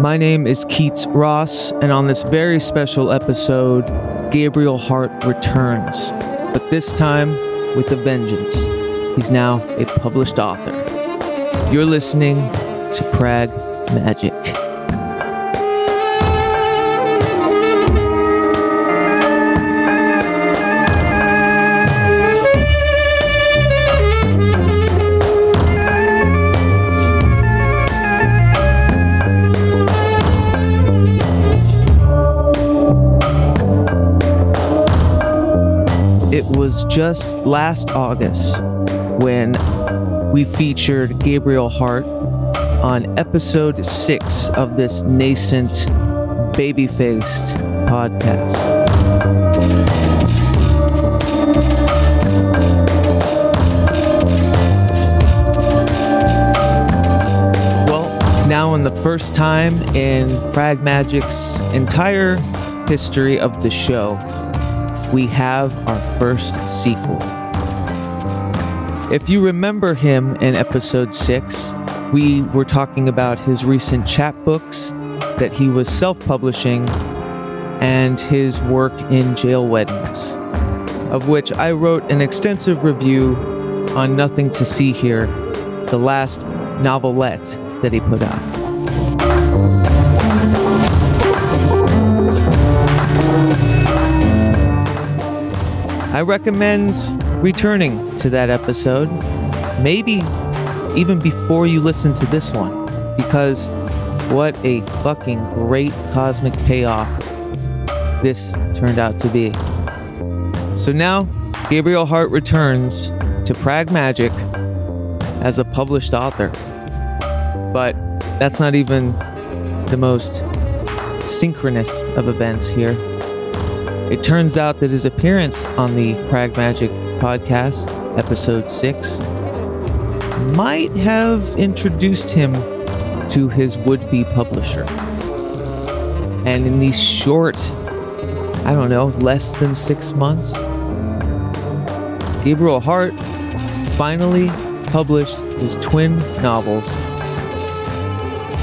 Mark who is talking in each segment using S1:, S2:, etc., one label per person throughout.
S1: My name is Keats Ross, and on this very special episode, Gabriel Hart returns, but this time with a vengeance. He's now a published author. You're listening to Prag Magic. Just last August when we featured Gabriel Hart on episode six of this nascent, baby faced podcast. Well, now, in the first time in Prag Magic's entire history of the show, we have our first sequel. If you remember him in episode 6, we were talking about his recent chapbooks that he was self publishing and his work in jail weddings, of which I wrote an extensive review on Nothing to See Here, the last novelette that he put out. I recommend returning to that episode, maybe even before you listen to this one, because what a fucking great cosmic payoff this turned out to be. So now, Gabriel Hart returns to Prag Magic as a published author. But that's not even the most synchronous of events here. It turns out that his appearance on the Prag Magic podcast, episode 6, might have introduced him to his would be publisher. And in these short, I don't know, less than six months, Gabriel Hart finally published his twin novels.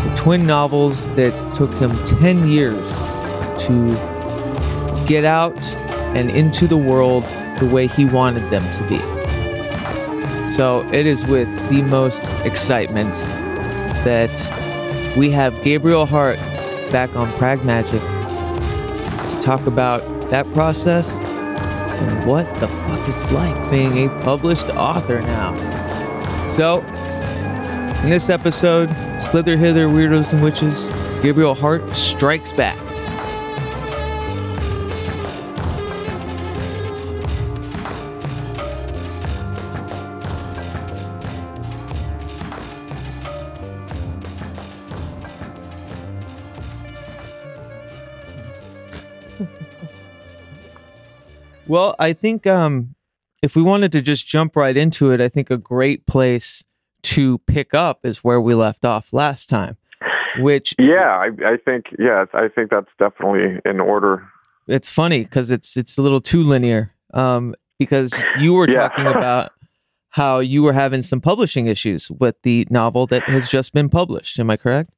S1: The twin novels that took him 10 years to get out and into the world the way he wanted them to be. So it is with the most excitement that we have Gabriel Hart back on Prag Magic to talk about that process and what the fuck it's like being a published author now. So, in this episode, Slither Hither Weirdos and Witches, Gabriel Hart strikes back. Well, I think um, if we wanted to just jump right into it, I think a great place to pick up is where we left off last time. Which
S2: Yeah, I, I think yeah, I think that's definitely in order.
S1: it's funny because it's it's a little too linear. Um, because you were
S2: Yeah.
S1: talking about how you were having some publishing issues with the novel that has just been published. Am I correct?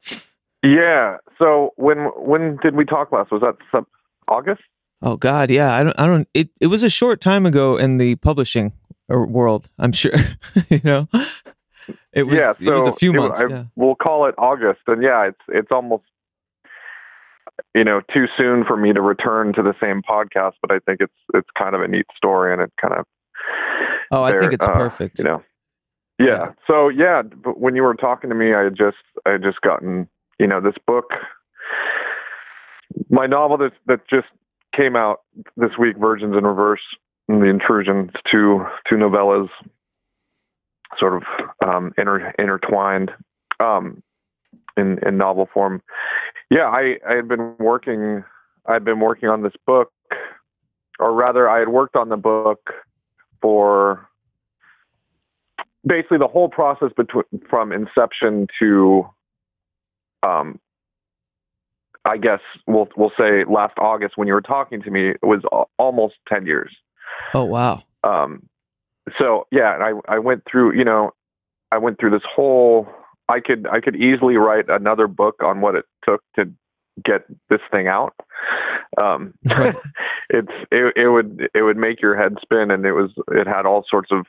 S2: Yeah. So when when did we talk last? Was that sub- August?
S1: Oh God, yeah. I don't. I don't. It it was a short time ago in the publishing uh, world. I'm sure. you know, it was.
S2: yeah. So
S1: it was a few
S2: it-
S1: months.
S2: I-
S1: yeah.
S2: We'll call it August, and yeah, it's it's almost you know too soon for me to return to the same podcast, but I think it's it's kind of a neat story, and it kind of
S1: Oh, I think it's
S2: uh,
S1: perfect.
S2: You know. Yeah.
S1: Yeah.
S2: So yeah, but when you were talking to me, I had just I had just gotten you know this book, my novel that that just came out this week, Virgins in Reverse, and the Intrusion, two two novellas, sort of um, inter, intertwined um, in in novel form. Yeah, I I had been working I'd been working on this book, or rather, I had worked on the book for basically the whole process between from inception to um I guess we'll we'll say last August when you were talking to me it was al- almost 10 years.
S1: Oh wow.
S2: Um so yeah, and I I went through, you know, I went through this whole I could I could easily write another book on what it took to get this thing out. Um,
S1: Right.
S2: it's it, it would it would make your head spin, and it was it had all sorts of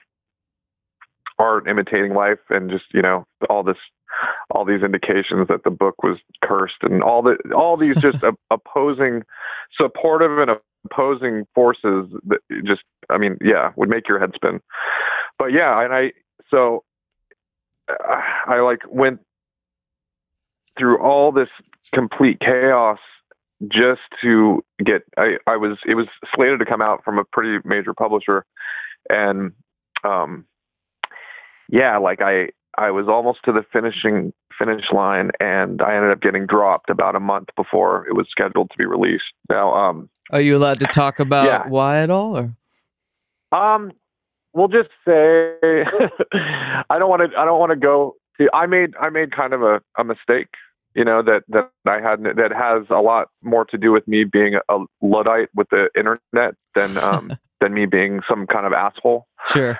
S2: art imitating life, and just you know all this all these indications that the book was cursed, and all the all these just op- opposing, supportive and opposing forces that just I mean yeah would make your head spin. But yeah, and I so I like went through all this complete chaos just to get I, I was it was slated to come out from a pretty major publisher and um yeah like I I was almost to the finishing finish line and I ended up getting dropped about a month before it was scheduled to be released. Now um
S1: Are you allowed to talk about
S2: Yeah.
S1: why at all? Or
S2: Um, we'll just say I don't want to. I don't want to go. I made. I made kind of a, a mistake. You know that that I had that has a lot more to do with me being a luddite with the internet than um than me being some kind of asshole.
S1: sure.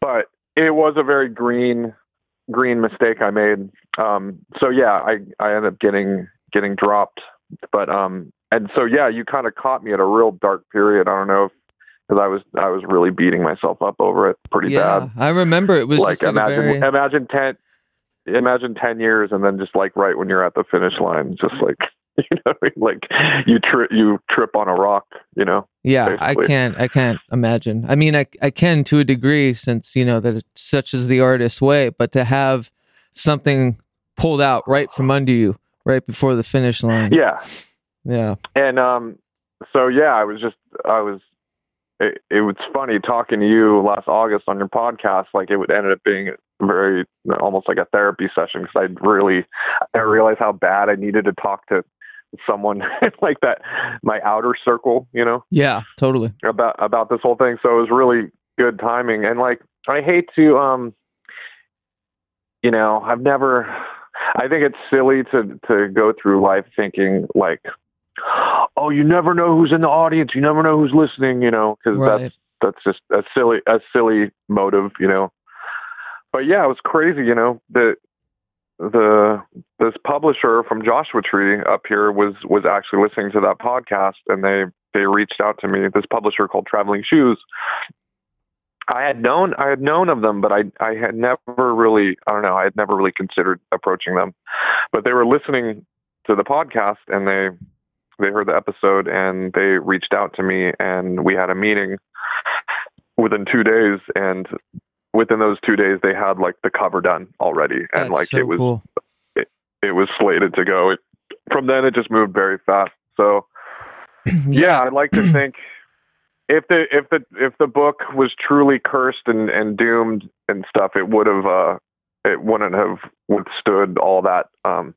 S2: But it was a very green green mistake I made. Um, so yeah, I I ended up getting getting dropped. But um, and so yeah, you kind of caught me at a real dark period. I don't know if because I was I was really beating myself up over it pretty
S1: yeah,
S2: bad.
S1: I remember it was
S2: Like
S1: just like a
S2: imagine
S1: very
S2: imagine ten imagine ten years and then just like right when you're at the finish line, just like you know, like you trip you trip on a rock. You know.
S1: Yeah, I can't. I can't imagine. I mean, I I can to a degree, since you know that it's such is the artist's way. But to have something pulled out right from under you, right before the finish line.
S2: Yeah.
S1: Yeah.
S2: and um so yeah i was just i was it, it was funny talking to you last august on your podcast like it would ended up being very almost like a therapy session because i really i realized how bad i needed to talk to someone like that my outer circle you know
S1: Yeah. Totally.
S2: about about this whole thing so it was really good timing and like i hate to um you know i've never i think it's silly to to go through life thinking like oh you never know who's in the audience you never know who's listening you know because
S1: Right.
S2: that's that's just a silly a silly motive you know but yeah it was crazy you know the the this publisher from Joshua Tree up here was was actually listening to that podcast and they they reached out to me this publisher called Traveling Shoes. I had known I had known of them but I I had never really I don't know I had never really considered approaching them. But they were listening to the podcast and they they heard the episode and they reached out to me and we had a meeting within 2 days and within those 2 days they had like the cover done already and
S1: That's
S2: like
S1: so
S2: it was
S1: cool.
S2: it was slated to go. It, from then, it just moved very fast. So yeah, I'd like to think if the if the if the book was truly cursed and and doomed and stuff, it would have uh it wouldn't have withstood all that um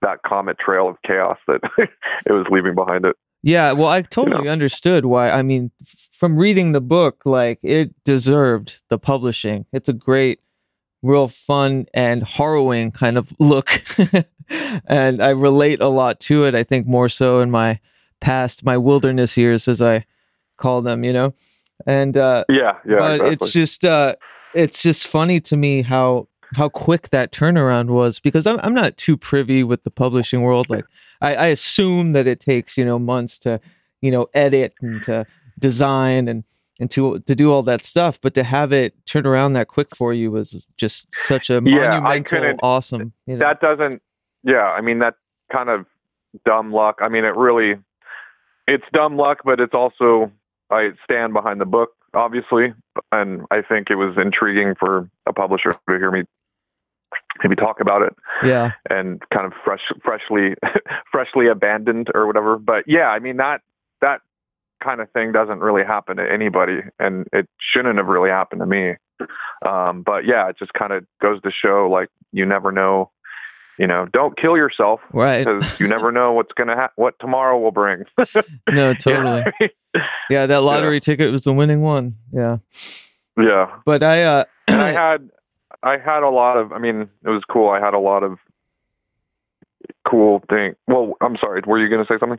S2: that comet trail of chaos that it was leaving behind it.
S1: Yeah, well, I totally understood why. I mean, from reading the book, like it deserved the publishing. It's a great, real fun and harrowing kind of look, and I relate a lot to it. I think more so in my past, my wilderness years, as I call them, you know. And uh,
S2: Yeah, yeah,
S1: but
S2: exactly.
S1: it's just, uh, it's just funny to me how how quick that turnaround was because I'm I'm not too privy with the publishing world. Like I, I assume that it takes you know months to you know edit and to design and and to to do all that stuff, but to have it turn around that quick for you was just such a
S2: Yeah,
S1: monumental, awesome. You know?
S2: that doesn't yeah i mean that kind of dumb luck i mean it really it's dumb luck but it's also i stand behind the book obviously and i think it was intriguing for a publisher to hear me maybe talk about it
S1: yeah,
S2: and kind of fresh freshly freshly abandoned or whatever. But yeah i mean that that kind of thing doesn't really happen to anybody and it shouldn't have really happened to me. Um but yeah it just kind of goes to show like you never know you know don't kill yourself
S1: right.
S2: because you never know what's gonna ha- what tomorrow will bring.
S1: No, totally. Yeah, that lottery ticket was the winning one. Yeah,
S2: yeah.
S1: But I uh,
S2: and i had i had a lot of i mean it was cool i had a lot of cool thing well i'm sorry were you gonna say something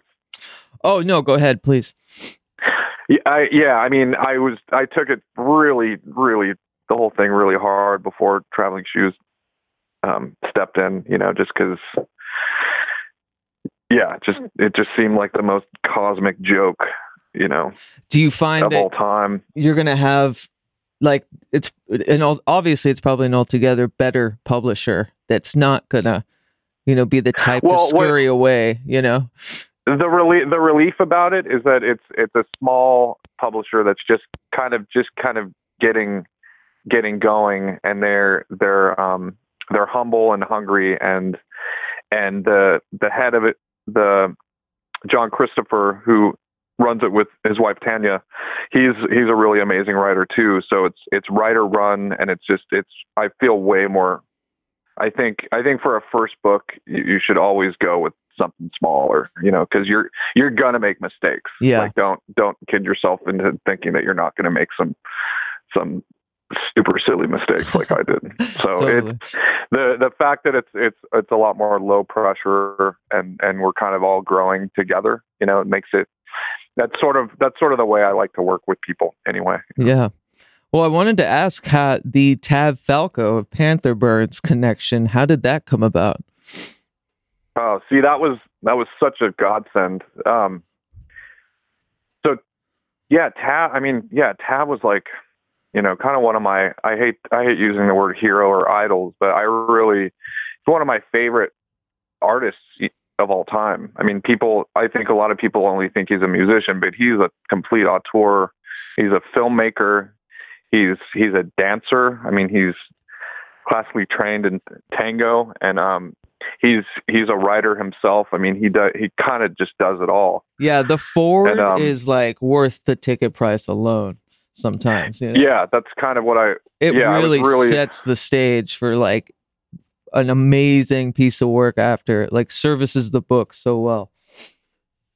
S1: oh no, go ahead, please.
S2: Yeah, I, yeah. I mean, I was I took it really, really the whole thing really hard before traveling shoes um, stepped in, you know, just because, yeah, just it just seemed like the most cosmic joke, you know,
S1: Do you find
S2: of
S1: that
S2: all time.
S1: you're gonna have like it's and obviously it's probably an altogether better publisher that's not gonna you know be the type
S2: Well,
S1: to
S2: what-
S1: scurry away you know?
S2: The relief the relief about it is that it's it's a small publisher that's just kind of just kind of getting getting going and they're they're um they're humble and hungry and and the the head of it the John Christopher who runs it with his wife Tanya he's he's a really amazing writer too so it's it's writer run and it's just it's I feel way more I think I think for a first book you, you should always go with something smaller, you know, because you're you're gonna make mistakes.
S1: Yeah.
S2: Like don't don't kid yourself into thinking that you're not gonna make some some super silly mistakes like I did. So
S1: totally.
S2: it's the the fact that it's it's it's a lot more low pressure and and we're kind of all growing together, you know, it makes it that's sort of that's sort of the way I like to work with people anyway.
S1: yeah well i wanted to ask how the Tav Falco of Panther Burns connection how did that come about
S2: Oh, see, that was that was such a godsend. Um, so, yeah, Tav. I mean, yeah, Tav was like, you know, kind of one of my. I hate I hate using the word hero or idols, but I really, it's one of my favorite artists of all time. I mean, people. I think a lot of people only think he's a musician, but he's a complete auteur. He's a filmmaker. He's he's a dancer. I mean, he's classically trained in tango and um he's he's a writer himself. I mean, he does he kind of just does it all.
S1: yeah the forward
S2: um,
S1: is like worth the ticket price alone sometimes you know?
S2: Yeah, that's kind of what I.
S1: it
S2: yeah,
S1: really,
S2: really-
S1: sets the stage for like an amazing piece of work after it like services the book so well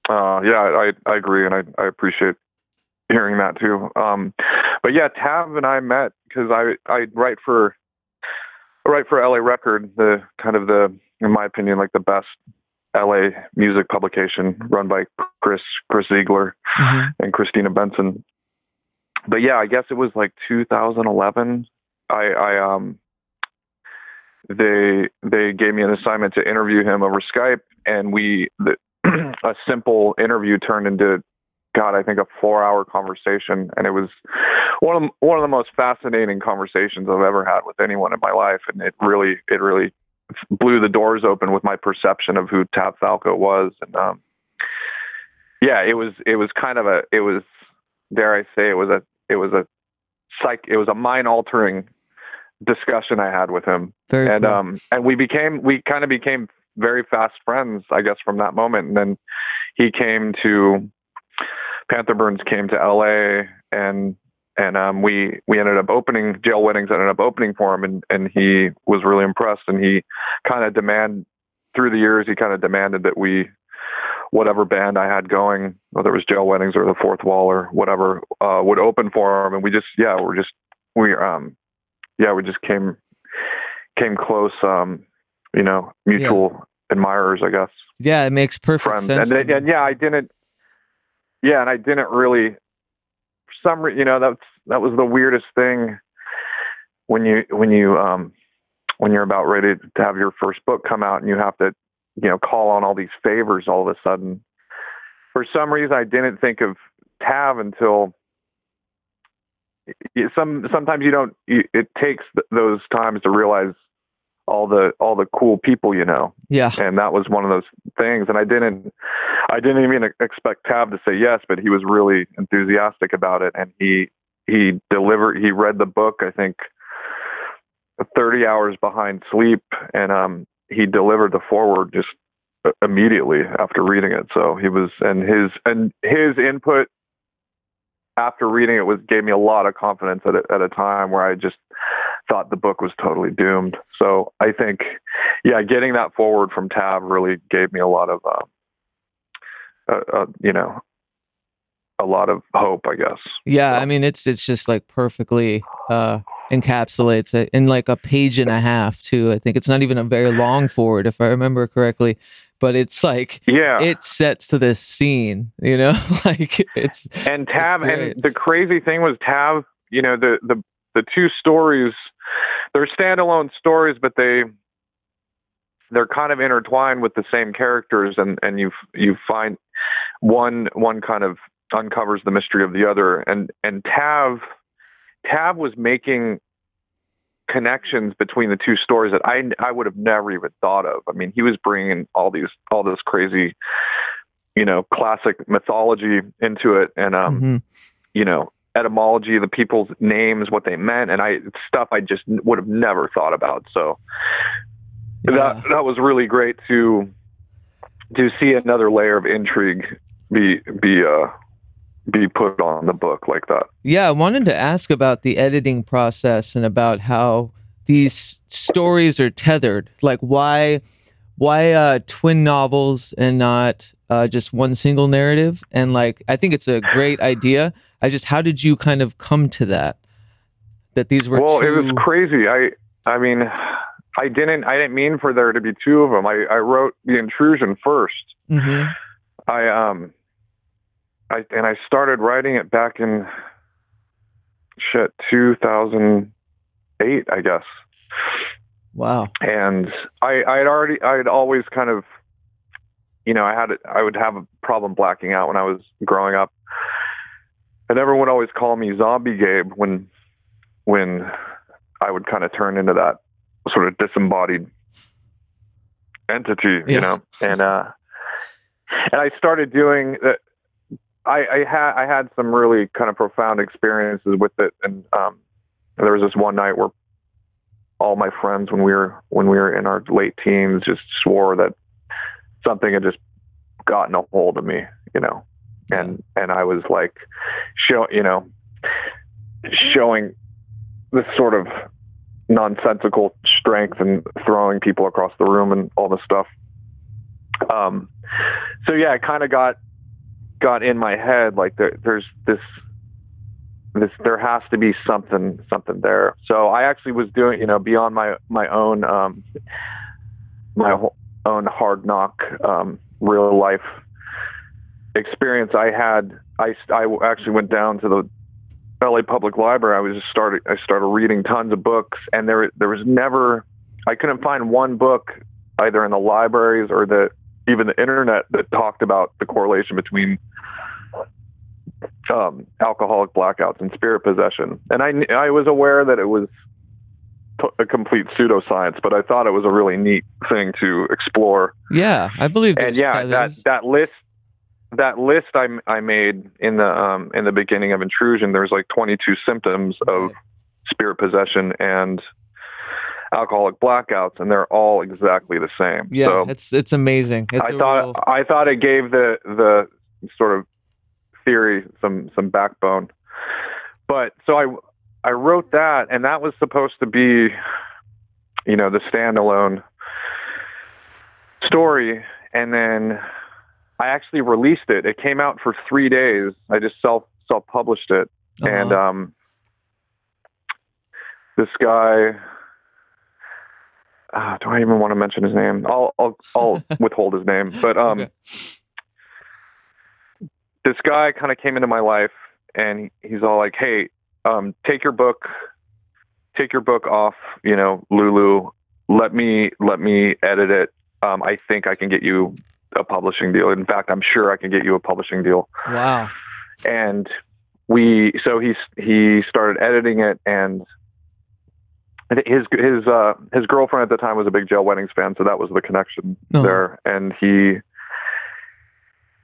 S2: Uh, yeah, I I agree, and I I appreciate hearing that too. Um, but yeah, Tav and I met because I I write for I write for LA Record, the kind of the in my opinion like the best LA music publication run by Chris Chris Ziegler.
S1: Mhm.
S2: and Christina Benson. But yeah, I guess it was like 2011. I, I um, they they gave me an assignment to interview him over Skype, and we the, a simple interview turned into God, I think a four-hour conversation, and it was one of one of the most fascinating conversations I've ever had with anyone in my life, and it really it really blew the doors open with my perception of who Tav Falco was, and um, yeah, it was it was kind of a it was dare I say it was a it was a psych it was a mind altering discussion I had with him,
S1: very
S2: and
S1: cool.
S2: um and we became we kind of became very fast friends I guess from that moment, and then he came to Panther Burns came to L.A. and and um, we we ended up opening Jail Weddings ended up opening for him, and and he was really impressed, and he kind of demand through the years he kind of demanded that we whatever band I had going, whether it was Jail Weddings or the Fourth Wall or whatever, uh, would open for him, and we just yeah we're just we um yeah we just came came close um you know mutual admirers I guess
S1: yeah it makes perfect
S2: friends.
S1: sense
S2: And, and yeah, I didn't. Yeah, and I didn't really. For some, re- you know, that's that was the weirdest thing when you when you um when you're about ready to have your first book come out and you have to you know call on all these favors all of a sudden. For some reason, I didn't think of Tav until some sometimes you don't you, it takes th- those times to realize all the all the cool people you know.
S1: Yeah.
S2: And that was one of those things. And i didn't i didn't even expect Tav to say yes but he was really enthusiastic about it. And he he delivered he read the book i think 30 hours behind sleep. And um he delivered the forward just immediately after reading it. So he was and his and his input after reading it was gave me a lot of confidence at a, at a time where i just thought the book was totally doomed. So i think yeah, getting that forward from Tav really gave me a lot of, uh, uh, uh, you know, a lot of hope, I guess.
S1: yeah i mean it's it's just like perfectly uh encapsulates it in like a page and a half too. I think it's not even a very long forward if i remember correctly but it's like
S2: Yeah,
S1: it sets to this scene you know like it's
S2: and Tav,
S1: great.
S2: and the crazy thing was Tav. You know, the the the two stories, they're standalone stories, but they they're kind of intertwined with the same characters, and and you you find one one kind of uncovers the mystery of the other, and and Tav Tav was making connections between the two stories that I I would have never even thought of. I mean, he was bringing all these all this crazy, you know, classic mythology into it, and um,
S1: Mhm.
S2: you know, etymology, the people's names, what they meant, and I stuff I just would have never thought about. So
S1: Yeah.
S2: that that was really great to to see another layer of intrigue be be uh be put on the book like that.
S1: Yeah, I wanted to ask about the editing process and about how these stories are tethered. Like why why uh twin novels and not uh just one single narrative? And like I think it's a great idea. I just how did you kind of come to that? That these were
S2: well,
S1: two...
S2: it was crazy. I I mean, I didn't I didn't mean for there to be two of them. I I wrote the intrusion first.
S1: Mhm.
S2: I um I and I started writing it back in shit 2008, I guess.
S1: Wow.
S2: and I I had already I had always kind of you know I had I would have a problem blacking out when I was growing up, and everyone would always call me Zombie Gabe when when I would kind of turn into that sort of disembodied entity,
S1: Yeah.
S2: you know, and uh, and I started doing that. I, I had I had some really kind of profound experiences with it, and um, there was this one night where all my friends when we were when we were in our late teens just swore that something had just gotten a hold of me, you know, and and I was like, show you know, showing this sort of nonsensical strength and throwing people across the room and all this stuff. Um, so yeah, it kind of got got in my head like there, there's this this there has to be something something there. So I actually was doing you know beyond my my own um, my own hard knock um, real life experience. I had I I actually went down to the LA Public Library. I was just started I started reading tons of books, and there there was never I couldn't find one book either in the libraries or the even the internet that talked about the correlation between um, alcoholic blackouts and spirit possession. And I I was aware that it was t- a complete pseudoscience, but I thought it was a really neat thing to explore.
S1: Yeah, I believe
S2: And yeah, that that list that list I, I made in the um, in the beginning of intrusion, there's like 22 symptoms of spirit possession and alcoholic blackouts, and they're all exactly the same.
S1: Yeah,
S2: so
S1: it's it's amazing. It's
S2: I thought
S1: real-
S2: I thought it gave the the sort of theory some some backbone. But so I I wrote that, and that was supposed to be, you know, the standalone story, and then I actually released it. It came out for three days. I just self self published it, and
S1: Uh-huh.
S2: um, this guy. Uh, do I even want to mention his name? I'll I'll, I'll withhold his name. But um,
S1: Okay.
S2: this guy kind of came into my life, and he's all like, "Hey, um, take your book, take your book off, you know, Lulu. Let me let me edit it. Um, I think I can get you a publishing deal. In fact, I'm sure I can get you a publishing deal."
S1: wow.
S2: and we so he he started editing it and his his uh his girlfriend at the time was a big jail weddings fan so that was the connection
S1: Oh.
S2: there. And he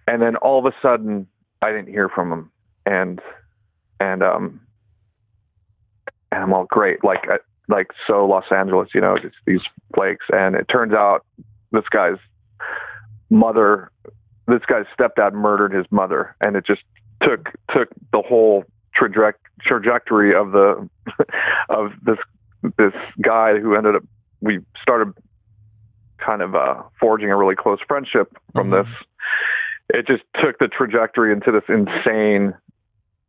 S2: and then all of a sudden i didn't hear from him. And and um and i'm all great. Like uh, like so los angeles you know just these flakes. And it turns out this guy's mother this guy's stepdad murdered his mother. And it just took took the whole traje- trajectory of the of this this guy who ended up we started kind of uh, forging a really close friendship from
S1: Mhm.
S2: this. It just took the trajectory into this insane,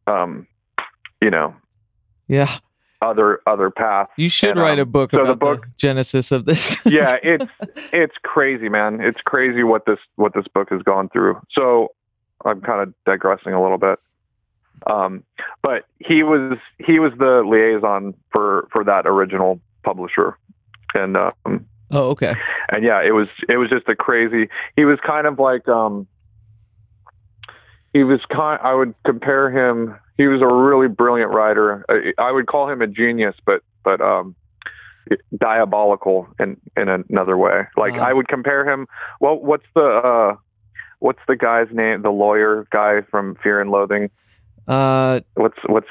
S2: um, you know,
S1: Yeah.
S2: other other path.
S1: You should
S2: And,
S1: write
S2: um,
S1: a book
S2: so
S1: about the,
S2: book-
S1: genesis of this.
S2: yeah, it's it's crazy, man. It's crazy what this what this book has gone through. So I'm kind of digressing a little bit. Um, but he was he was the liaison for for that original publisher, and um,
S1: oh, okay.
S2: and yeah, it was it was just a crazy. He was kind of like um, he was kind. I would compare him. He was a really brilliant writer. I, I would call him a genius, but but um, diabolical in in another way. Like
S1: Wow.
S2: I would compare him. Well, what's the uh, what's the guy's name? The lawyer guy from Fear and Loathing.
S1: Uh,
S2: What's what's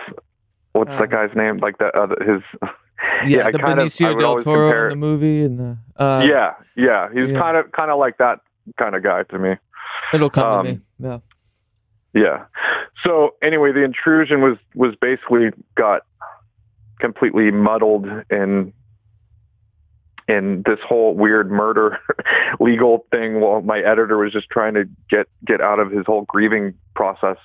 S2: what's
S1: Uh,
S2: the guy's name? Like the uh, his.
S1: yeah,
S2: Yeah,
S1: the
S2: kind
S1: Benicio
S2: would
S1: del Toro
S2: compare-
S1: in the movie, and the uh,
S2: yeah, yeah. He's
S1: yeah.
S2: kind of kind of like that kind of guy to me.
S1: it'll come
S2: um,
S1: to me. Yeah,
S2: Yeah. So anyway, the intrusion was was basically got completely muddled in in this whole weird murder legal thing while my editor was just trying to get get out of his whole grieving process.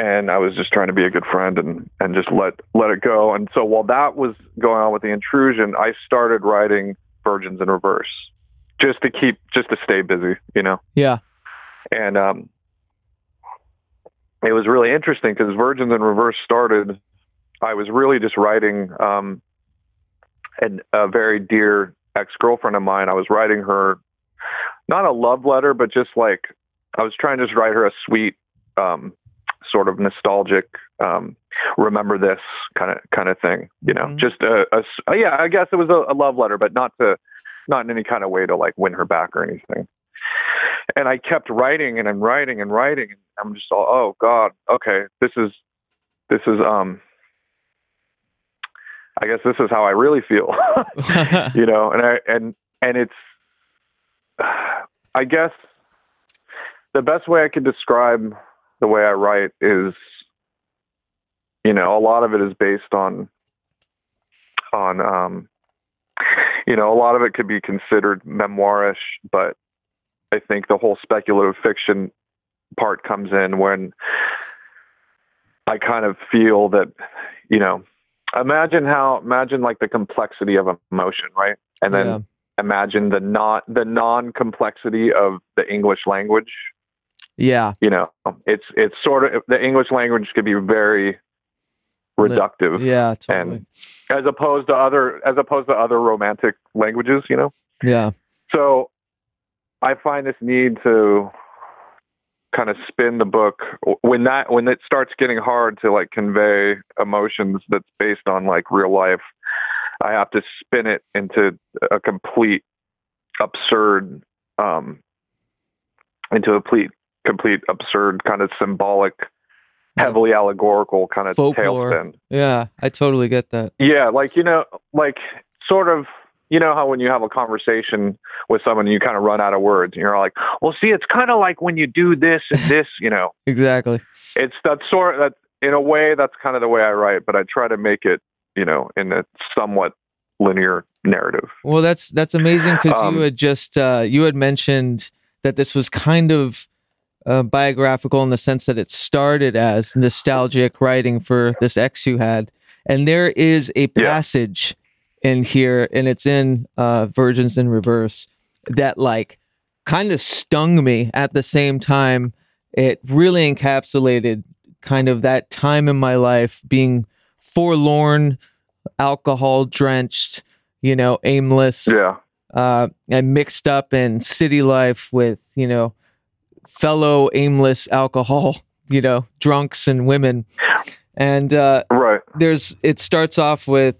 S2: And I was just trying to be a good friend and, and just let let it go. And so while that was going on with the intrusion, I started writing Virgins in Reverse just to keep just to stay busy, you know
S1: yeah,
S2: and um, it was really interesting because Virgins in Reverse started. I was really just writing um, an, a very dear ex girlfriend of mine. I was writing her not a love letter, but just like I was trying to just write her a sweet, um, sort of nostalgic, um, remember this kind of kind of thing. You know,
S1: Mhm.
S2: just a, uh, yeah. I guess it was a, a love letter, but not to not in any kind of way to like win her back or anything and I kept writing and I'm writing and writing and I'm just all oh god okay this is this is um I guess this is how I really feel you know and I and and it's I guess the best way I could describe the way I write is you know a lot of it is based on on um you know a lot of it could be considered memoirish but I think the whole speculative fiction part comes in when I kind of feel that, you know, imagine how imagine like the complexity of emotion, right? And then
S1: Yeah.
S2: imagine the not the non complexity of the English language.
S1: Yeah,
S2: You know, it's it's sort of the English language could be very reductive
S1: yeah, totally.
S2: And as opposed to other as opposed to other romantic languages, you know.
S1: yeah,
S2: So I find this need to kind of spin the book when that when it starts getting hard to like convey emotions that's based on like real life. I have to spin it into a complete absurd um into a complete complete absurd kind of symbolic heavily allegorical kind of
S1: Folklore.
S2: tailspin.
S1: yeah. I totally get that.
S2: Yeah, like you know, like sort of, you know how when you have a conversation with someone, you kind of run out of words, and you're like, "Well, see, it's kind of like when you do this and this." You know,
S1: Exactly.
S2: it's that sort of, that in a way that's kind of the way I write, but I try to make it, you know, in a somewhat linear narrative.
S1: Well, that's that's amazing because
S2: Um,
S1: you had just uh, you had mentioned that this was kind of uh, biographical in the sense that it started as nostalgic writing for this ex you had, and there is a
S2: Yeah.
S1: passage in here, and it's in uh, Virgins in Reverse that like kind of stung me at the same time. It really encapsulated kind of that time in my life being forlorn, alcohol drenched, you know, aimless,
S2: Yeah,
S1: uh, and mixed up in city life with, you know, fellow aimless alcohol, you know, drunks and women. And uh,
S2: right.
S1: there's, it starts off with,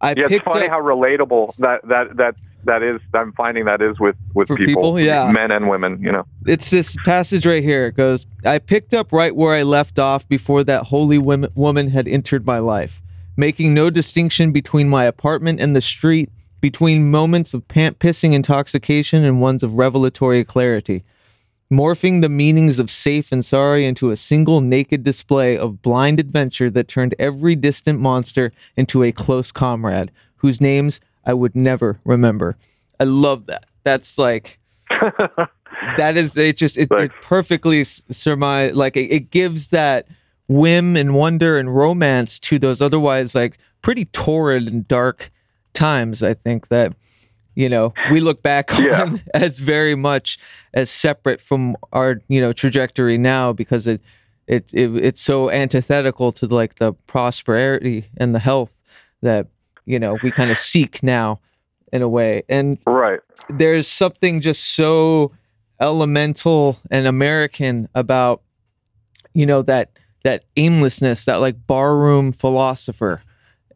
S1: I
S2: Yeah, it's funny
S1: up,
S2: how relatable that that that that is. I'm finding that is with with people,
S1: people? Yeah.
S2: men and women. You know.
S1: it's this passage right here. It goes, I picked up right where I left off before that holy women, woman had entered my life, making no distinction between my apartment and the street, between moments of pant pissing intoxication and ones of revelatory clarity, morphing the meanings of safe and sorry into a single naked display of blind adventure that turned every distant monster into a close comrade, whose names I would never remember. I love that. That's like that is it just it, it perfectly surmise like it, it gives that whim and wonder and romance to those otherwise like pretty torrid and dark times i think that you know we look back
S2: Yeah.
S1: on as very much as separate from our you know trajectory now because it it, it it's so antithetical to like the prosperity and the health that you know we kind of seek now in a way. And
S2: right.
S1: there's something just so elemental and American about you know that that aimlessness, that like barroom philosopher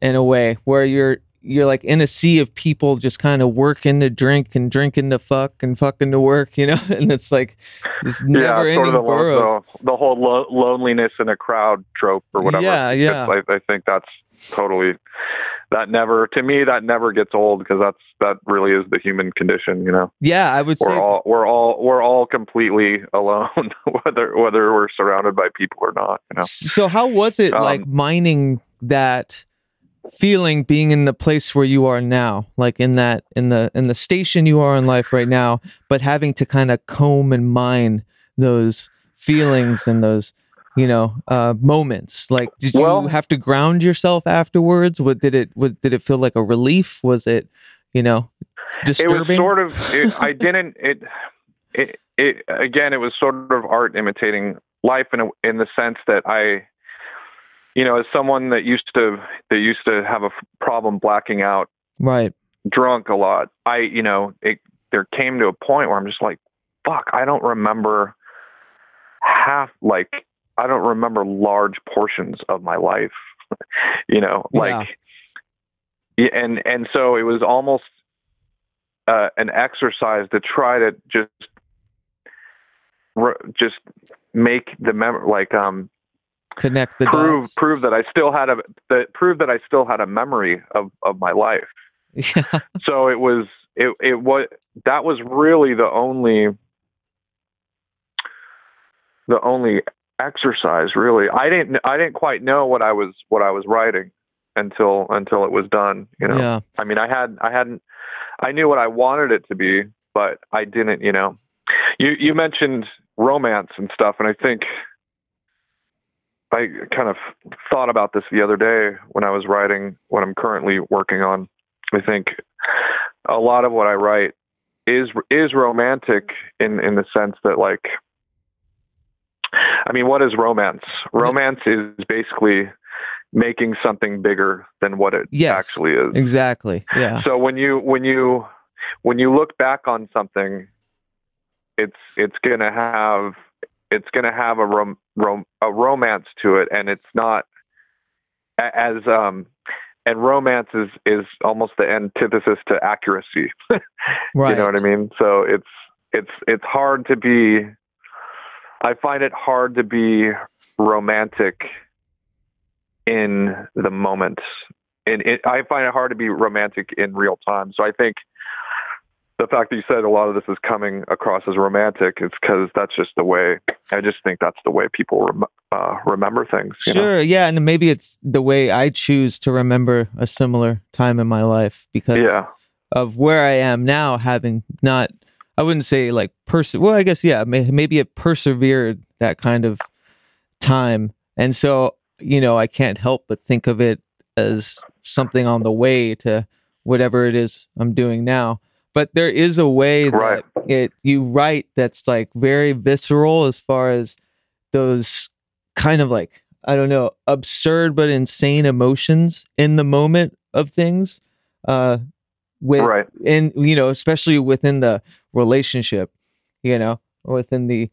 S1: in a way where you're you're like in a sea of people just kind of working to drink and drinking to fuck and fucking to work, you know, and it's like this never
S2: yeah,
S1: ending
S2: sort of the,
S1: burrows.
S2: the, the whole lo- loneliness in a crowd trope or whatever.
S1: Yeah, yeah.
S2: I, I think that's totally that never to me that never gets old because that's that really is the human condition. You know,
S1: Yeah, I would
S2: we're all we're all we're all completely alone, whether whether we're surrounded by people or not. You know.
S1: So how was it
S2: Um,
S1: like mining that feeling being in the place where you are now, like in that in the in the station you are in life right now, but having to kind of comb and mine those feelings and those you know uh moments. Like did you
S2: Well-
S1: have to ground yourself afterwards? What did it what did it feel like a relief? Was it you know disturbing
S2: it was sort of it, i didn't it, it it again it was sort of art imitating life in a, in the sense that i you know as someone that used to that used to have a f- problem blacking out
S1: right.
S2: drunk a lot i you know it there came to a point where i'm just like fuck i don't remember half like i don't remember large portions of my life you know like yeah, and and so it was almost uh, an exercise to try to just just make the memory like um
S1: connect the
S2: prove
S1: dots
S2: prove that I still had a that prove that I still had a memory of of my life.
S1: yeah
S2: So it was it it was that was really the only the only exercise really. I didn't I didn't quite know what I was what I was writing until until it was done, you know.
S1: yeah
S2: I mean, I had, I hadn't, I knew what I wanted it to be, but I didn't, you know. You you mentioned romance and stuff, and I think I kind of thought about this the other day when I was writing what I'm currently working on. I think a lot of what I write is is romantic in in the sense that like I mean, what is romance? Romance is basically making something bigger than what it
S1: Yes.
S2: actually is.
S1: exactly yeah
S2: So when you when you when you look back on something, it's it's gonna have it's gonna have a rom, rom a romance to it, and it's not as um and romance is is almost the antithesis to accuracy.
S1: right
S2: You know what I mean? So it's it's it's hard to be. I find it hard to be romantic in the moment. And it, I find it hard to be romantic in real time. So I think the fact that you said a lot of this is coming across as romantic is because that's just the way. I just think that's the way people rem- uh, remember things. You know?
S1: Sure, yeah, and maybe it's the way I choose to remember a similar time in my life because
S2: Yeah.
S1: of where I am now, having not, I wouldn't say like pers. Well, I guess yeah, may, maybe it persevered that kind of time, and so you know I can't help but think of it as something on the way to whatever it is I'm doing now. But there is a way that it you write that's like very visceral as far as those kind of like I don't know absurd but insane emotions in the moment of things. Uh, with
S2: Right.
S1: and you know especially within the relationship, you know, within the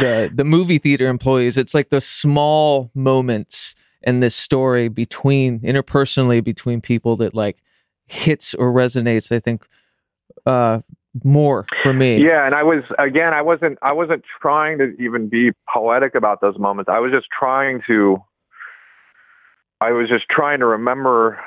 S1: the the movie theater employees, it's like the small moments in this story between interpersonally between people that like hits or resonates. I think uh more for me.
S2: Yeah, and I was again, I wasn't I wasn't trying to even be poetic about those moments. I was just trying to I was just trying to remember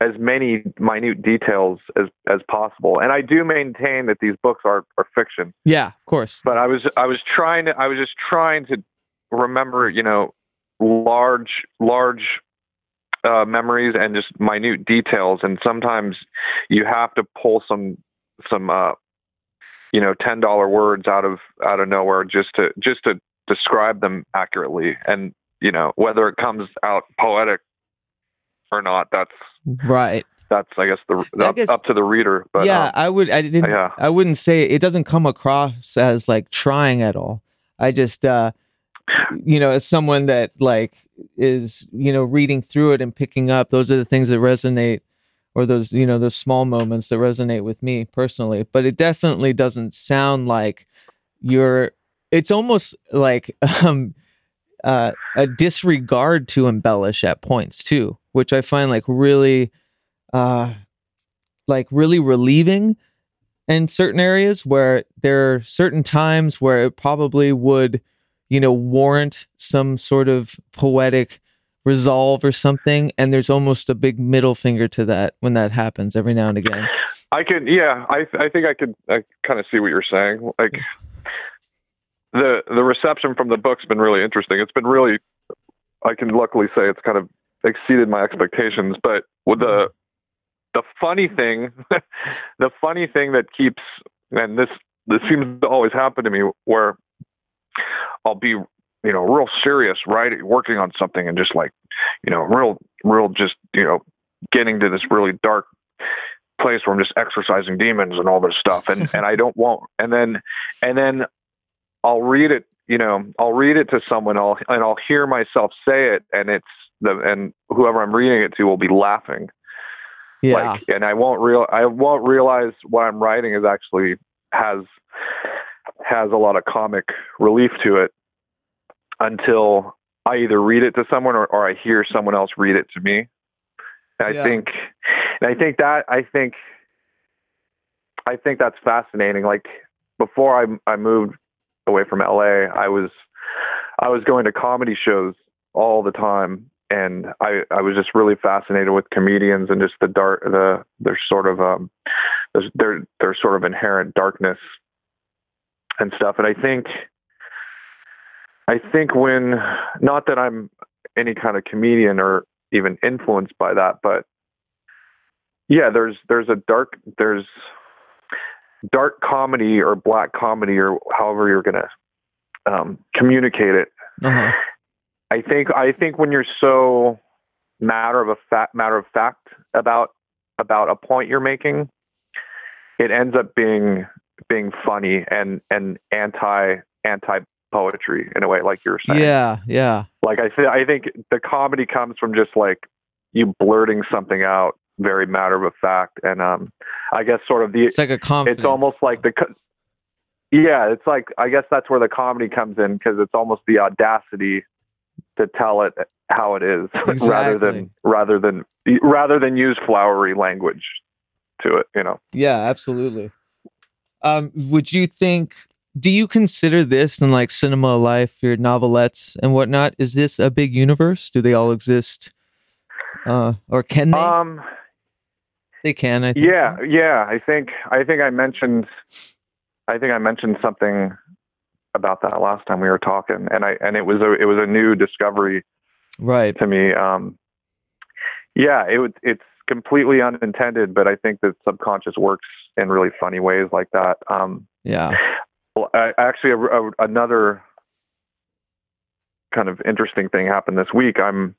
S2: as many minute details as as possible. And I do maintain that these books are are fiction.
S1: Yeah, of course.
S2: But I was I was trying to I was just trying to remember, you know, large large uh, memories and just minute details. And sometimes you have to pull some some uh, you know ten dollar words out of out of nowhere just to just to describe them accurately. And you know whether it comes out poetic or not, that's
S1: Right.
S2: that's I guess the up,
S1: guess-
S2: up to the reader. But
S1: yeah,
S2: um,
S1: I would I didn't
S2: yeah.
S1: I wouldn't say it doesn't come across as like trying at all. I just uh you know, as someone that like is, you know, reading through it and picking up, those are the things that resonate or those you know those small moments that resonate with me personally but it definitely doesn't sound like you're it's almost like um uh, a disregard to embellish at points too which i find like really uh like really relieving in certain areas where there are certain times where it probably would you know warrant some sort of poetic resolve or something and there's almost a big middle finger to that when that happens every now and again
S2: I could, yeah, I I think I could I kind of see what you're saying. Like the the reception from the book's been really interesting. It's been really, I can luckily say it's kind of exceeded my expectations. But with the mm-hmm. the funny thing, the funny thing that keeps and this this seems to always happen to me where I'll be you know real serious right working on something and just like you know real real just you know getting to this really dark place where I'm just exercising demons and all this stuff. And and I don't want and then and then I'll read it you know I'll read it to someone I'll and I'll hear myself say it and it's the and whoever I'm reading it to will be laughing.
S1: Yeah.
S2: Like and I won't real I won't realize what I'm writing is actually has has a lot of comic relief to it until I either read it to someone or, or I hear someone else read it to me. And I think and I think that I think I think that's fascinating. Like before I I moved away from LA, I was I was going to comedy shows all the time and I I was just really fascinated with comedians and just the dark the their sort of um their their sort of inherent darkness and stuff. And I think I think when not that I'm any kind of comedian or even influenced by that, but yeah, there's there's a dark there's dark comedy or black comedy or however you're gonna um, communicate it.
S1: uh-huh.
S2: I think I think when you're so matter of a fact matter of fact about about a point you're making, it ends up being being funny and and anti anti poetry in a way, like you were saying.
S1: yeah yeah
S2: Like I th- I think the comedy comes from just like you blurting something out very matter of fact, and um, I guess sort of the
S1: it's like a confidence
S2: it's almost like the co- yeah it's like i guess that's where the comedy comes in because it's almost the audacity to tell it how it is rather than rather than rather than use flowery language to it you know
S1: Yeah, absolutely. Um, would you think? Do you consider this in like cinema life, your novelettes and whatnot? Is this a big universe? Do they all exist? Uh, or can they?
S2: um
S1: they can. I think.
S2: yeah yeah i think i think i mentioned i think i mentioned something about that last time we were talking and i and it was a it was a new discovery
S1: Right.
S2: to me. Um, yeah, it would, it's completely unintended, but I think that subconscious works in really funny ways like that. Um,
S1: Yeah.
S2: Well, actually, a, a, another kind of interesting thing happened this week. I'm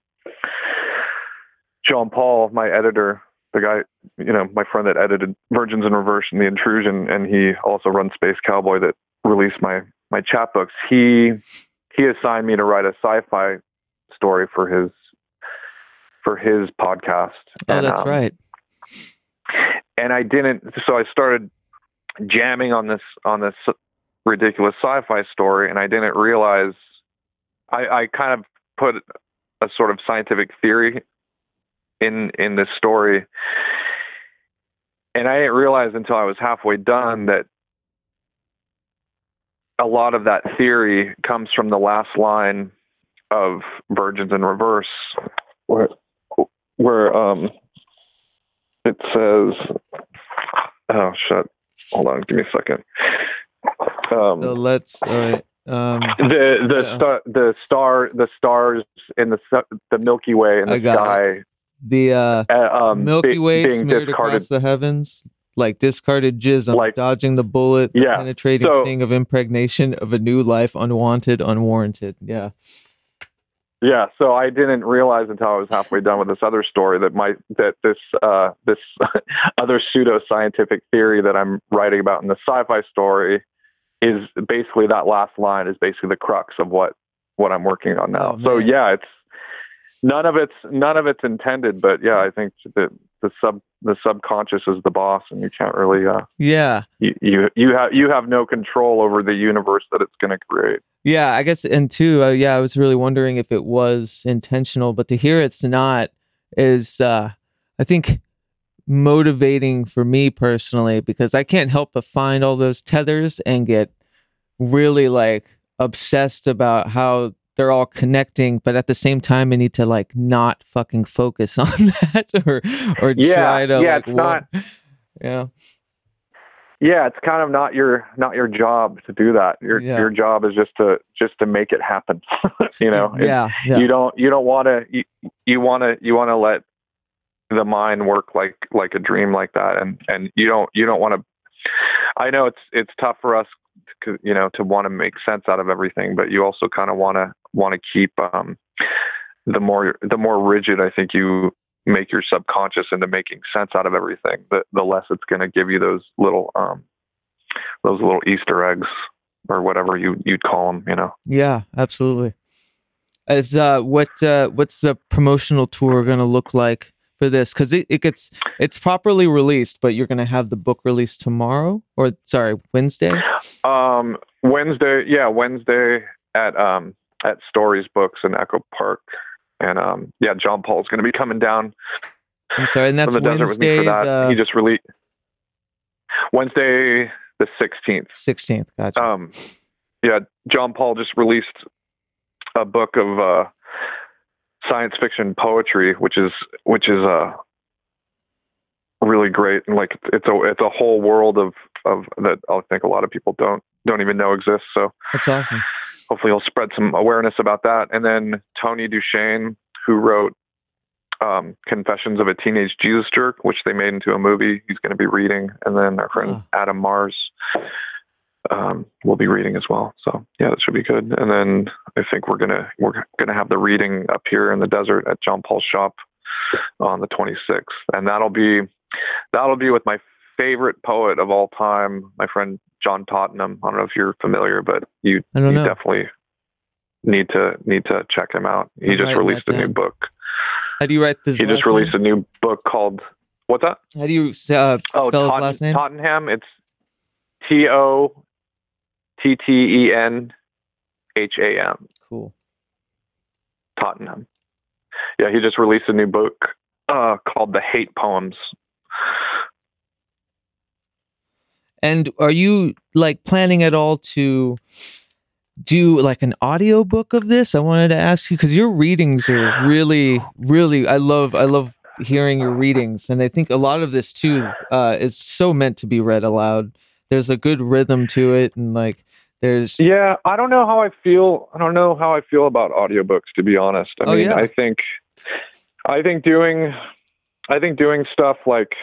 S2: John Paul, my editor, the guy, you know, my friend that edited Virgins in Reverse and The Intrusion, and he also runs Space Cowboy that released my my chapbooks. He he assigned me to write a sci-fi story for his for his podcast.
S1: Oh,
S2: And,
S1: that's
S2: um,
S1: right.
S2: and I didn't. So I started jamming on this on this ridiculous sci-fi story, and I didn't realize I, I kind of put a sort of scientific theory in in this story, and I didn't realize until I was halfway done that a lot of that theory comes from the last line of Virgins in Reverse, where where um it says oh shit. Hold on. Give me a second um
S1: So let's. All right. Um,
S2: the the
S1: yeah.
S2: star the star the stars in the the Milky Way in the sky
S1: the uh,
S2: uh, um
S1: Milky Way
S2: being
S1: smeared
S2: discarded
S1: across the heavens, like discarded jism,
S2: Like-
S1: dodging the bullet,
S2: Yeah,
S1: penetrating
S2: so-
S1: sting of impregnation of a new life, unwanted, unwarranted. Yeah.
S2: Yeah, so I didn't realize until I was halfway done with this other story that my that this uh, this other pseudo scientific theory that I'm writing about in the sci-fi story is basically that last line is basically the crux of what what I'm working on now.
S1: Oh,
S2: so yeah, it's none of it's none of it's intended, but yeah, I think that the sub the subconscious is the boss, and you can't really uh,
S1: yeah
S2: you you you have you have no control over the universe that it's going to create.
S1: Yeah, I guess, and two, uh, yeah, I was really wondering if it was intentional, but to hear it's not is, uh, I think, motivating for me personally because I can't help but find all those tethers and get really like obsessed about how they're all connecting, but at the same time, I need to like not fucking focus on that or or
S2: Yeah,
S1: try to
S2: yeah,
S1: like
S2: it's not-
S1: yeah
S2: Yeah, it's kind of not your not your job to do that. Your
S1: Yeah.
S2: your job is just to just to make it happen. you know,
S1: yeah yeah
S2: you don't you don't want to you, you want to you want to let the mind work like like a dream like that. And and you don't you don't want to i know it's it's tough for us to, you know to want to make sense out of everything but you also kind of want to want to keep um the more the more rigid i think you make your subconscious into making sense out of everything the the less it's going to give you those little um those little easter eggs or whatever you you'd call them you know?
S1: Yeah, absolutely. Is uh what uh what's the promotional tour gonna look like for this? Because it, it gets it's properly released, but you're gonna have the book released tomorrow or sorry, Wednesday?
S2: Um, Wednesday, yeah, Wednesday at um at Stories Books in Echo Park, and um yeah, John Paul's going to be coming down
S1: I'm sorry, and that's
S2: from the desert with me
S1: Wednesday
S2: for that.
S1: the
S2: he just released Wednesday the sixteenth.
S1: sixteenth. Gotcha.
S2: Um, yeah, John Paul just released a book of uh science fiction poetry, which is which is uh really great and like it's a it's a whole world of of that I think a lot of people don't don't even know exists. So
S1: that's awesome.
S2: hopefully he'll spread some awareness about that. And then Tony DuShane, who wrote um, Confessions of a Teenage Jesus Jerk, which they made into a movie, he's going to be reading. And then our friend Adam Mars um, will be reading as well. So yeah, that should be good. And then I think we're gonna we're gonna have the reading up here in the desert at John Paul's shop on the 26th, and that'll be that'll be with my favorite poet of all time, my friend John Tottenham. I don't know if you're familiar, but you you definitely need to need to check him out. He
S1: I'm
S2: just released a new book.
S1: How do you write this?
S2: He just released
S1: name?
S2: a new book called what's that?
S1: How do you uh,
S2: Oh,
S1: spell his
S2: Tot-
S1: last name?
S2: Tottenham. It's T O T T E N H A M.
S1: Cool.
S2: Tottenham. Yeah, he just released a new book uh, called The Hate Poems.
S1: And are you like planning at all to do like an audio book of this? I wanted to ask you because your readings are really, really. I love, I love hearing your readings, and I think a lot of this too uh, is so meant to be read aloud. There's a good rhythm to it, and like there's
S2: Yeah, I don't know how I feel. I don't know how I feel about audiobooks to be honest. I
S1: Oh,
S2: mean,
S1: yeah.
S2: I think I think doing I think doing stuff like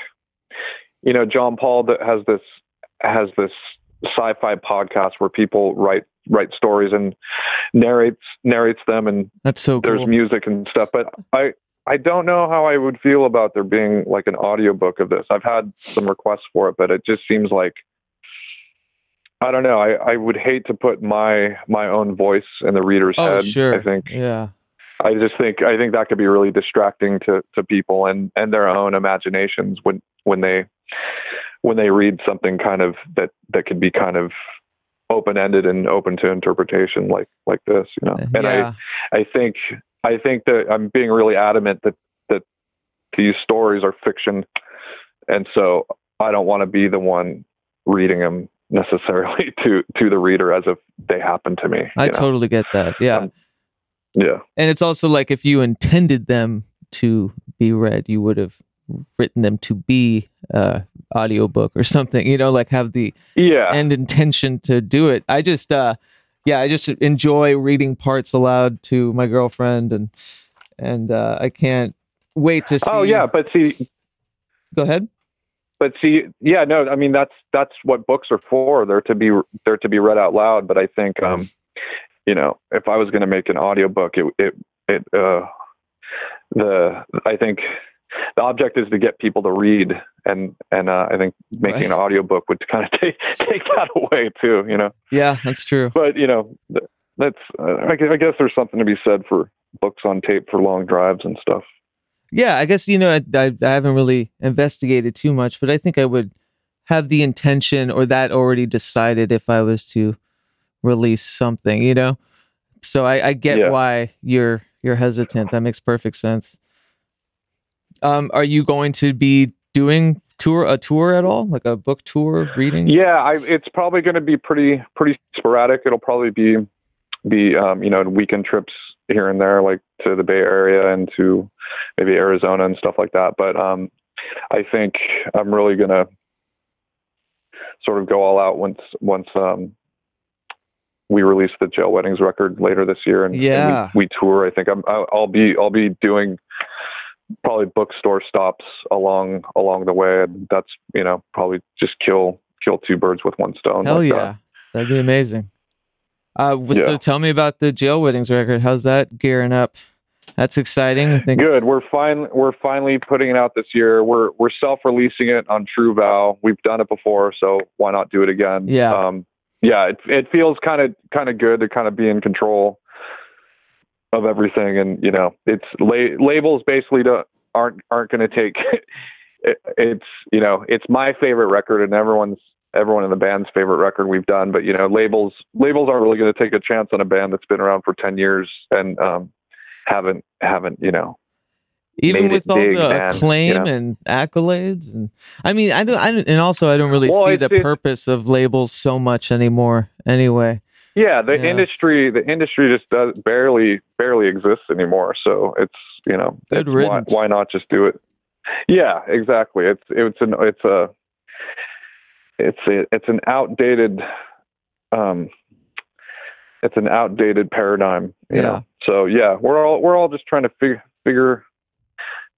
S2: you know, John Paul that has this has this sci-fi podcast where people write write stories and narrates narrates them and
S1: that's so
S2: there's music and stuff but i i don't know how i would feel about there being like an audiobook of this i've had some requests for it but it just seems like i don't know. I i would hate to put my my own voice in the reader's
S1: Oh,
S2: head
S1: sure.
S2: i think.
S1: Yeah,
S2: i just think i think that could be really distracting to to people and and their own imaginations when when they when they read something kind of that that could be kind of open ended and open to interpretation like like this you know? Uh, and i I think I think that I'm being really adamant that that these stories are fiction, and so I don't want to be the one reading them necessarily to to the reader as if they happen to me.
S1: I
S2: know?
S1: totally get that. Yeah,
S2: Um, yeah
S1: and it's also like if you intended them to be read, you would have written them to be uh audiobook or something you know like have the
S2: yeah
S1: and intention to do it i just uh yeah i just enjoy reading parts aloud to my girlfriend and and uh i can't wait to see
S2: oh yeah but see
S1: go ahead
S2: but see yeah no I mean that's that's what books are for. They're to be they're to be read out loud. But I think um you know if I was going to make an audiobook it it it uh the I think the object is to get people to read. And and uh, I think making an
S1: Right.
S2: audiobook would kind of take take that away too you know?
S1: Yeah that's true.
S2: But you know that's uh, I, I guess there's something to be said for books on tape for long drives and stuff
S1: Yeah, I guess you know I, I, I haven't really investigated too much, but I think I would have the intention or that already decided if I was to release something, you know. So I, I get
S2: Yeah.
S1: why you're you're hesitant. That makes perfect sense. Um, are you going to be doing tour a tour at all, like a book tour, reading?
S2: Yeah, I, it's probably going to be pretty pretty sporadic. It'll probably be be um, you know weekend trips here and there, like to the Bay Area and to maybe Arizona and stuff like that. But um, I think I'm really going to sort of go all out once once um, we release the Jail Weddings record later this year and, and we, we tour. I think I'm I'll I'll be I'll be doing probably bookstore stops along along the way and that's you know probably just kill kill two birds with one stone
S1: Hell
S2: like
S1: yeah,
S2: that.
S1: that'd be amazing. Uh, w- so tell me about the jail weddings record. How's that gearing up? That's exciting.
S2: Good we're fine we're finally putting it out this year we're we're self-releasing it on true vow we've done it before so why not do it again
S1: Yeah.
S2: um yeah it, it feels kind of kind of good to kind of be in control of everything and you know it's la- labels basically to, aren't aren't going to take it, it's you know it's my favorite record and everyone's everyone in the band's favorite record we've done but you know labels labels aren't really going to take a chance on a band that's been around for 10 years and um haven't haven't you know
S1: even with all the
S2: you
S1: acclaim
S2: know?
S1: and accolades and i mean i don't, I don't and also i don't really
S2: Well,
S1: see the purpose of labels so much anymore anyway
S2: yeah the
S1: Yeah.
S2: industry the industry just does barely barely exists anymore so it's you know it's why, why not just do it yeah exactly it's it's an it's a it's a it's an outdated um it's an outdated paradigm you
S1: Yeah.
S2: know so yeah we're all we're all just trying to figure figure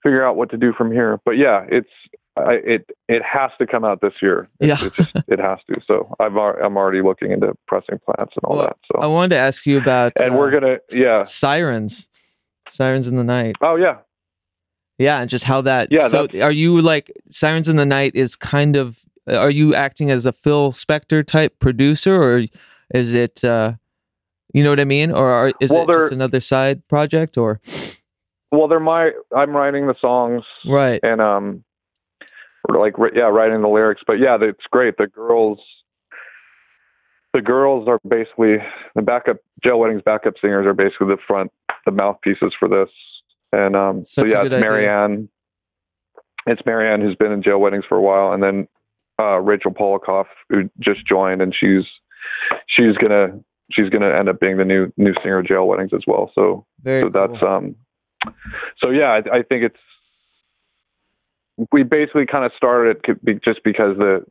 S2: figure out what to do from here. But yeah it's I, it it has to come out this year. It,
S1: Yeah.
S2: it just it has to. So I've I'm already looking into pressing plants and all
S1: Well,
S2: that so.
S1: I wanted to ask you about
S2: and
S1: uh,
S2: we're gonna yeah.
S1: sirens. Sirens in the night.
S2: Oh yeah.
S1: Yeah and just how that
S2: Yeah,
S1: so are you like sirens in the night is kind of are you acting as a phil spector type producer or is it uh you know what i mean? Or are, is
S2: Well,
S1: it just another side project or?
S2: Well they're my i'm writing the songs
S1: right.
S2: and um like yeah writing the lyrics. But yeah it's great. The girls the girls are basically the backup jail weddings backup singers are basically the front the mouthpieces for this. And um so
S1: Such a
S2: yeah it's
S1: idea.
S2: marianne. It's marianne who's been in jail weddings for a while. And then uh rachel polikoff who just joined and she's she's gonna she's gonna end up being the new new singer of jail weddings as well. So
S1: very
S2: so that's um so yeah I, I think it's we basically kind of started it just because the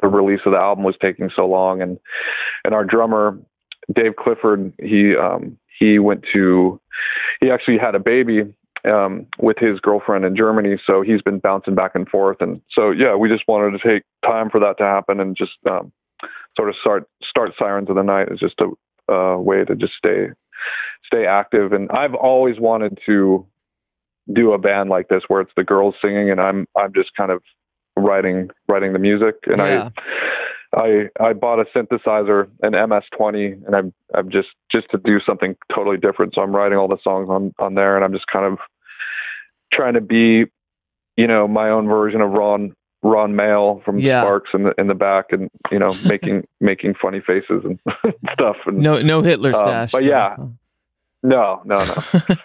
S2: the release of the album was taking so long and and our drummer Dave Clifford he um he went to he actually had a baby um with his girlfriend in Germany. So he's been bouncing back and forth. And so yeah we just wanted to take time for that to happen and just um sort of start start sirens of the night is just a uh, way to just stay stay active. And I've always wanted to do a band like this where it's the girls singing and I'm I'm just kind of writing writing the music. And
S1: Yeah.
S2: I I I bought a synthesizer an MS20 and I'm I'm just just to do something totally different so I'm writing all the songs on on there and I'm just kind of trying to be you know my own version of Ron Ron Mael from
S1: Yeah.
S2: Sparks in the in the back and you know making making funny faces and stuff and
S1: no no hitler
S2: Um,
S1: stash
S2: but yeah. no no no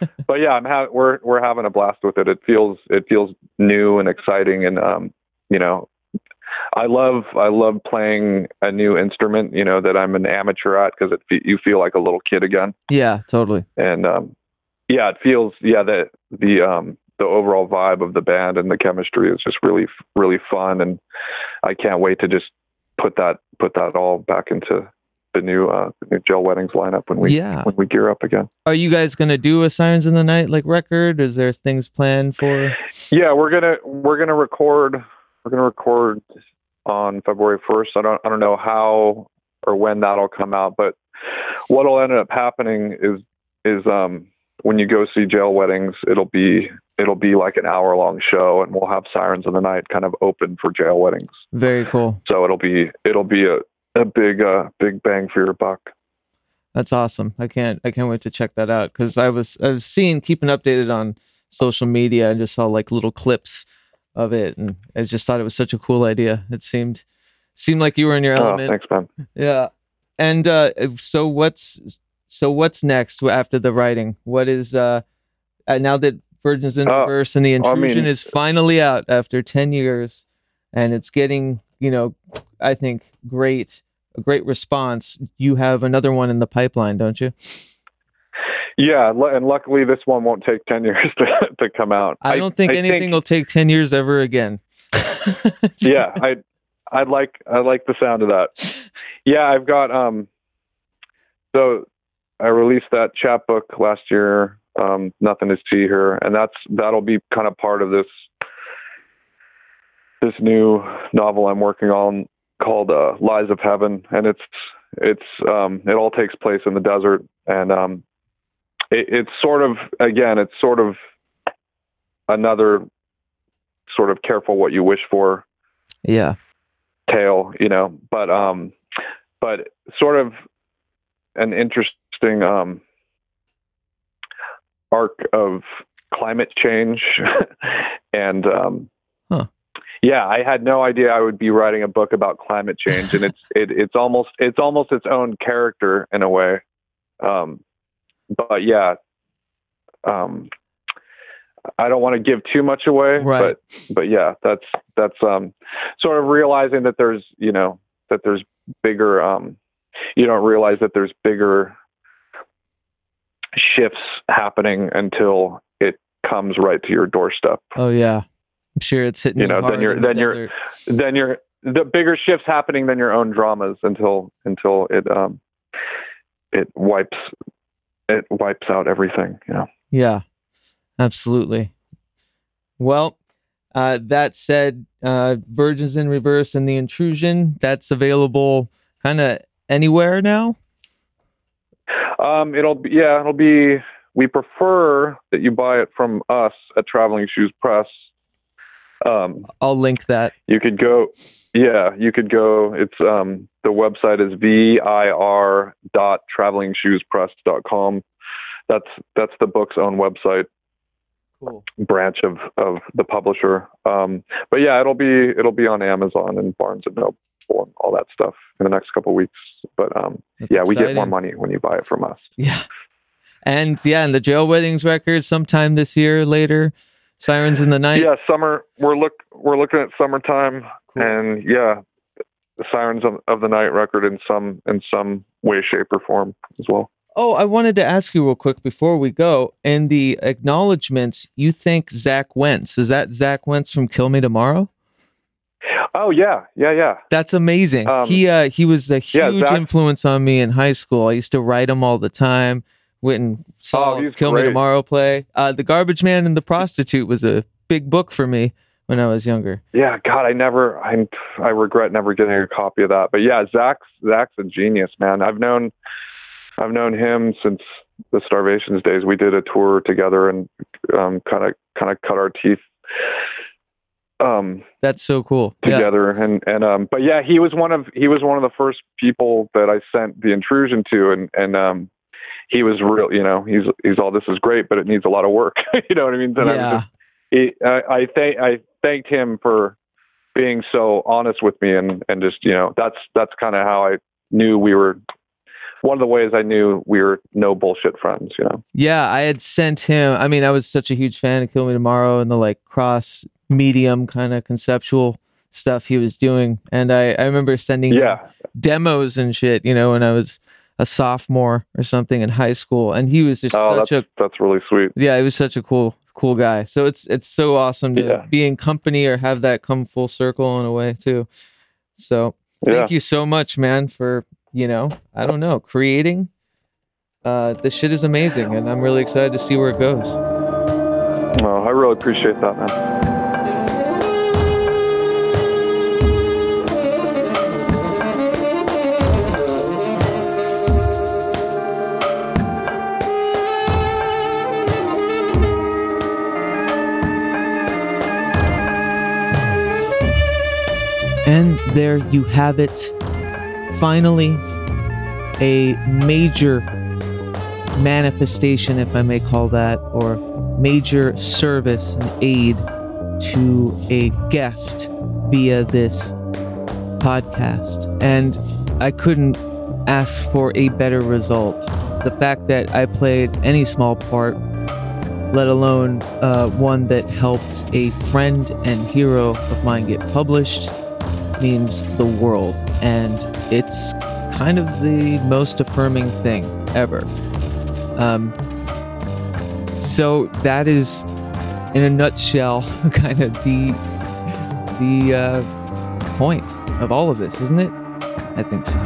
S2: but yeah, I'm ha- we're we're having a blast with it. It feels it feels new and exciting, and um, you know, I love I love playing a new instrument. You know that I'm an amateur at because it you feel like a little kid again,
S1: yeah totally
S2: and um, yeah, it feels yeah the the um the overall vibe of the band and the chemistry is just really really fun, and I can't wait to just put that put that all back into the new uh the new Jail Weddings lineup when we
S1: yeah
S2: when we gear up again.
S1: are you guys gonna do a sirens in the night like record is there things planned for
S2: Yeah, we're gonna we're gonna record we're gonna record on February first. I don't I don't know how or when that'll come out, but what'll end up happening is is um when you go see jail weddings, it'll be it'll be like an hour long show and we'll have sirens of the night kind of open for jail weddings.
S1: very cool
S2: So it'll be it'll be a, a big uh big bang for your buck.
S1: That's awesome. I can't I can't wait to check that out because I was I was seeing keeping updated on social media and just saw like little clips of it, and I just thought it was such a cool idea. It seemed seemed like you were in your element.
S2: Oh,
S1: element.
S2: thanks, man.
S1: Yeah. And uh so what's so what's next after the writing? What is uh, uh now that Virgins in
S2: Uh,
S1: and the
S2: I mean-
S1: Intrusion is finally out after 10 years and it's getting, you know, I think great a great response. You have another one in the pipeline, don't you?
S2: Yeah, and luckily this one won't take ten years to, to come out.
S1: I don't think
S2: I
S1: anything will take 10 years ever again.
S2: yeah, I I like I like the sound of that. Yeah, I've got um so I released that chapbook last year, um, Nothing to See Here, and that's that'll be kind of part of this this new novel I'm working on called uh, Lies of Heaven, and it's it's um, it all takes place in the desert, and um, it, it's sort of again, it's sort of another sort of careful what you wish for
S1: Yeah.
S2: tale, you know, but um but sort of an interesting um arc of climate change and um
S1: Huh.
S2: yeah, I had no idea I would be writing a book about climate change and it's it, it's almost it's almost its own character in a way. Um but yeah. Um I don't want to give too much away,
S1: Right.
S2: but but yeah, that's that's um sort of realizing that there's you know that there's bigger um you don't realize that there's bigger shifts happening until it comes right to your doorstep.
S1: Oh yeah. I'm sure it's hitting
S2: You know, then you're-
S1: the
S2: then you're- Then you're the bigger shifts happening than your own dramas until until it um it wipes it wipes out everything, you know.
S1: Yeah, absolutely. Well, uh, that said, uh, Virgins in Reverse and The Intrusion, that's available kind of anywhere now.
S2: Um, it'll be yeah, it'll be. We prefer that you buy it from us at Traveling Shoes Press. Um,
S1: I'll link that.
S2: you could go, yeah, you could go. It's um, the website is vir dot travelingshoespress.com. That's that's the book's own website
S1: Cool.
S2: branch of of the publisher. Um, but yeah, it'll be it'll be on Amazon and Barnes and Noble and all that stuff in the next couple of weeks. But um, yeah, we get more money when you buy it from us.
S1: Yeah. And yeah, and the Jail Weddings record sometime this year later. Sirens in the Night.
S2: yeah summer we're look we're looking at summertime
S1: Cool.
S2: and yeah sirens of, of the night record in some in some way shape or form as well
S1: Oh, I wanted to ask you real quick before we go. In the acknowledgments, you think Zach Wentz. Is that Zach Wentz from Kill Me Tomorrow?
S2: oh yeah yeah yeah
S1: That's amazing.
S2: Um,
S1: he uh he was a
S2: yeah,
S1: huge
S2: Zach-
S1: influence on me in high school. I used to write him all the time. Went and saw
S2: Oh,
S1: Kill Me. Tomorrow play. Uh The Garbage Man and the Prostitute was a big book for me when I was younger.
S2: yeah god i never i i regret never getting a copy of that but yeah zach's zach's a genius man i've known i've known him since the starvations days we did a tour together and um kind of kind of cut our teeth um
S1: That's so cool. Yeah.
S2: together and and um but yeah he was one of he was one of the first people that I sent the intrusion to and and um he was real you know he's he's all this is great but it needs a lot of work you know what I mean then I
S1: Yeah.
S2: just he, I I thank I thanked him for being so honest with me and and just you know that's that's kind of how I knew we were one of the ways I knew we were no bullshit friends you know
S1: Yeah, I had sent him. I mean, I was such a huge fan of Kill Me Tomorrow and the like cross medium kind of conceptual stuff he was doing. And I, I remember sending
S2: yeah
S1: demos and shit, you know, when I was a sophomore or something in high school. And he was just
S2: oh
S1: such
S2: that's
S1: a
S2: that's really sweet
S1: yeah, he was such a cool cool guy. So it's it's so awesome to
S2: Yeah.
S1: be in company or have that come full circle in a way too. So
S2: yeah
S1: thank you so much, man, for you know, I don't know, creating. Uh, this shit is amazing, and I'm really excited to see where it goes.
S2: well I really appreciate that man
S1: And there you have it. Finally, a major manifestation, if I may call that, or major service and aid to a guest via this podcast. And I couldn't ask for a better result. The fact that I played any small part, let alone uh, one that helped a friend and hero of mine get published, means the world. And it's kind of the most affirming thing ever. Um, so that is, in a nutshell, kind of the the uh, point of all of this, isn't it? I think so.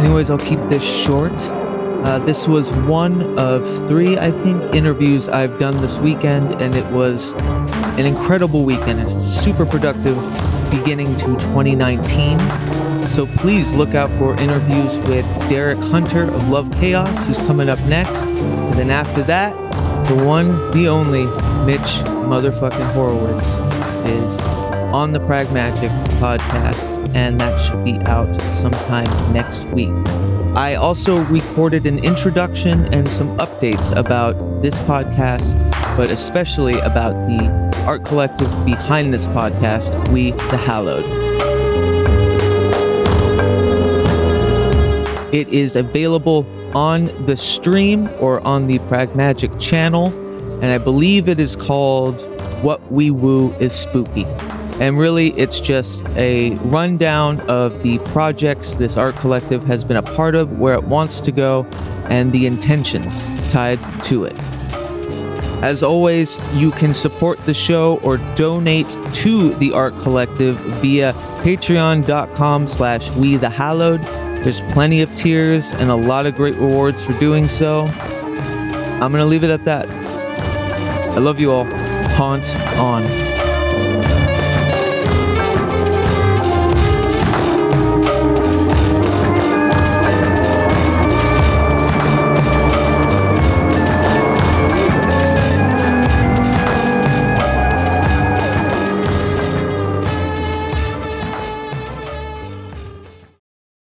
S1: Anyways, I'll keep this short. Uh, this was one of three, I think, interviews I've done this weekend, and it was an incredible weekend. It's super productive beginning to 2019. So please look out for interviews with Derek Hunter of Love Chaos, who's coming up next. And then after that, the one, the only Mitch motherfucking Horowitz is on the Prag Magic podcast, and that should be out sometime next week. I also recorded an introduction and some updates about this podcast, but especially about the art collective behind this podcast, We the Hallowed. It is available on the stream or on the Prag Magic channel, and I believe it is called What We Woo is Spooky. And really, it's just a rundown of the projects this art collective has been a part of, where it wants to go, and the intentions tied to it. As always, you can support the show or donate to the art collective via patreon.com slash we the hallowed. There's plenty of tiers and a lot of great rewards for doing so. I'm going to leave it at that. I love you all. Haunt on.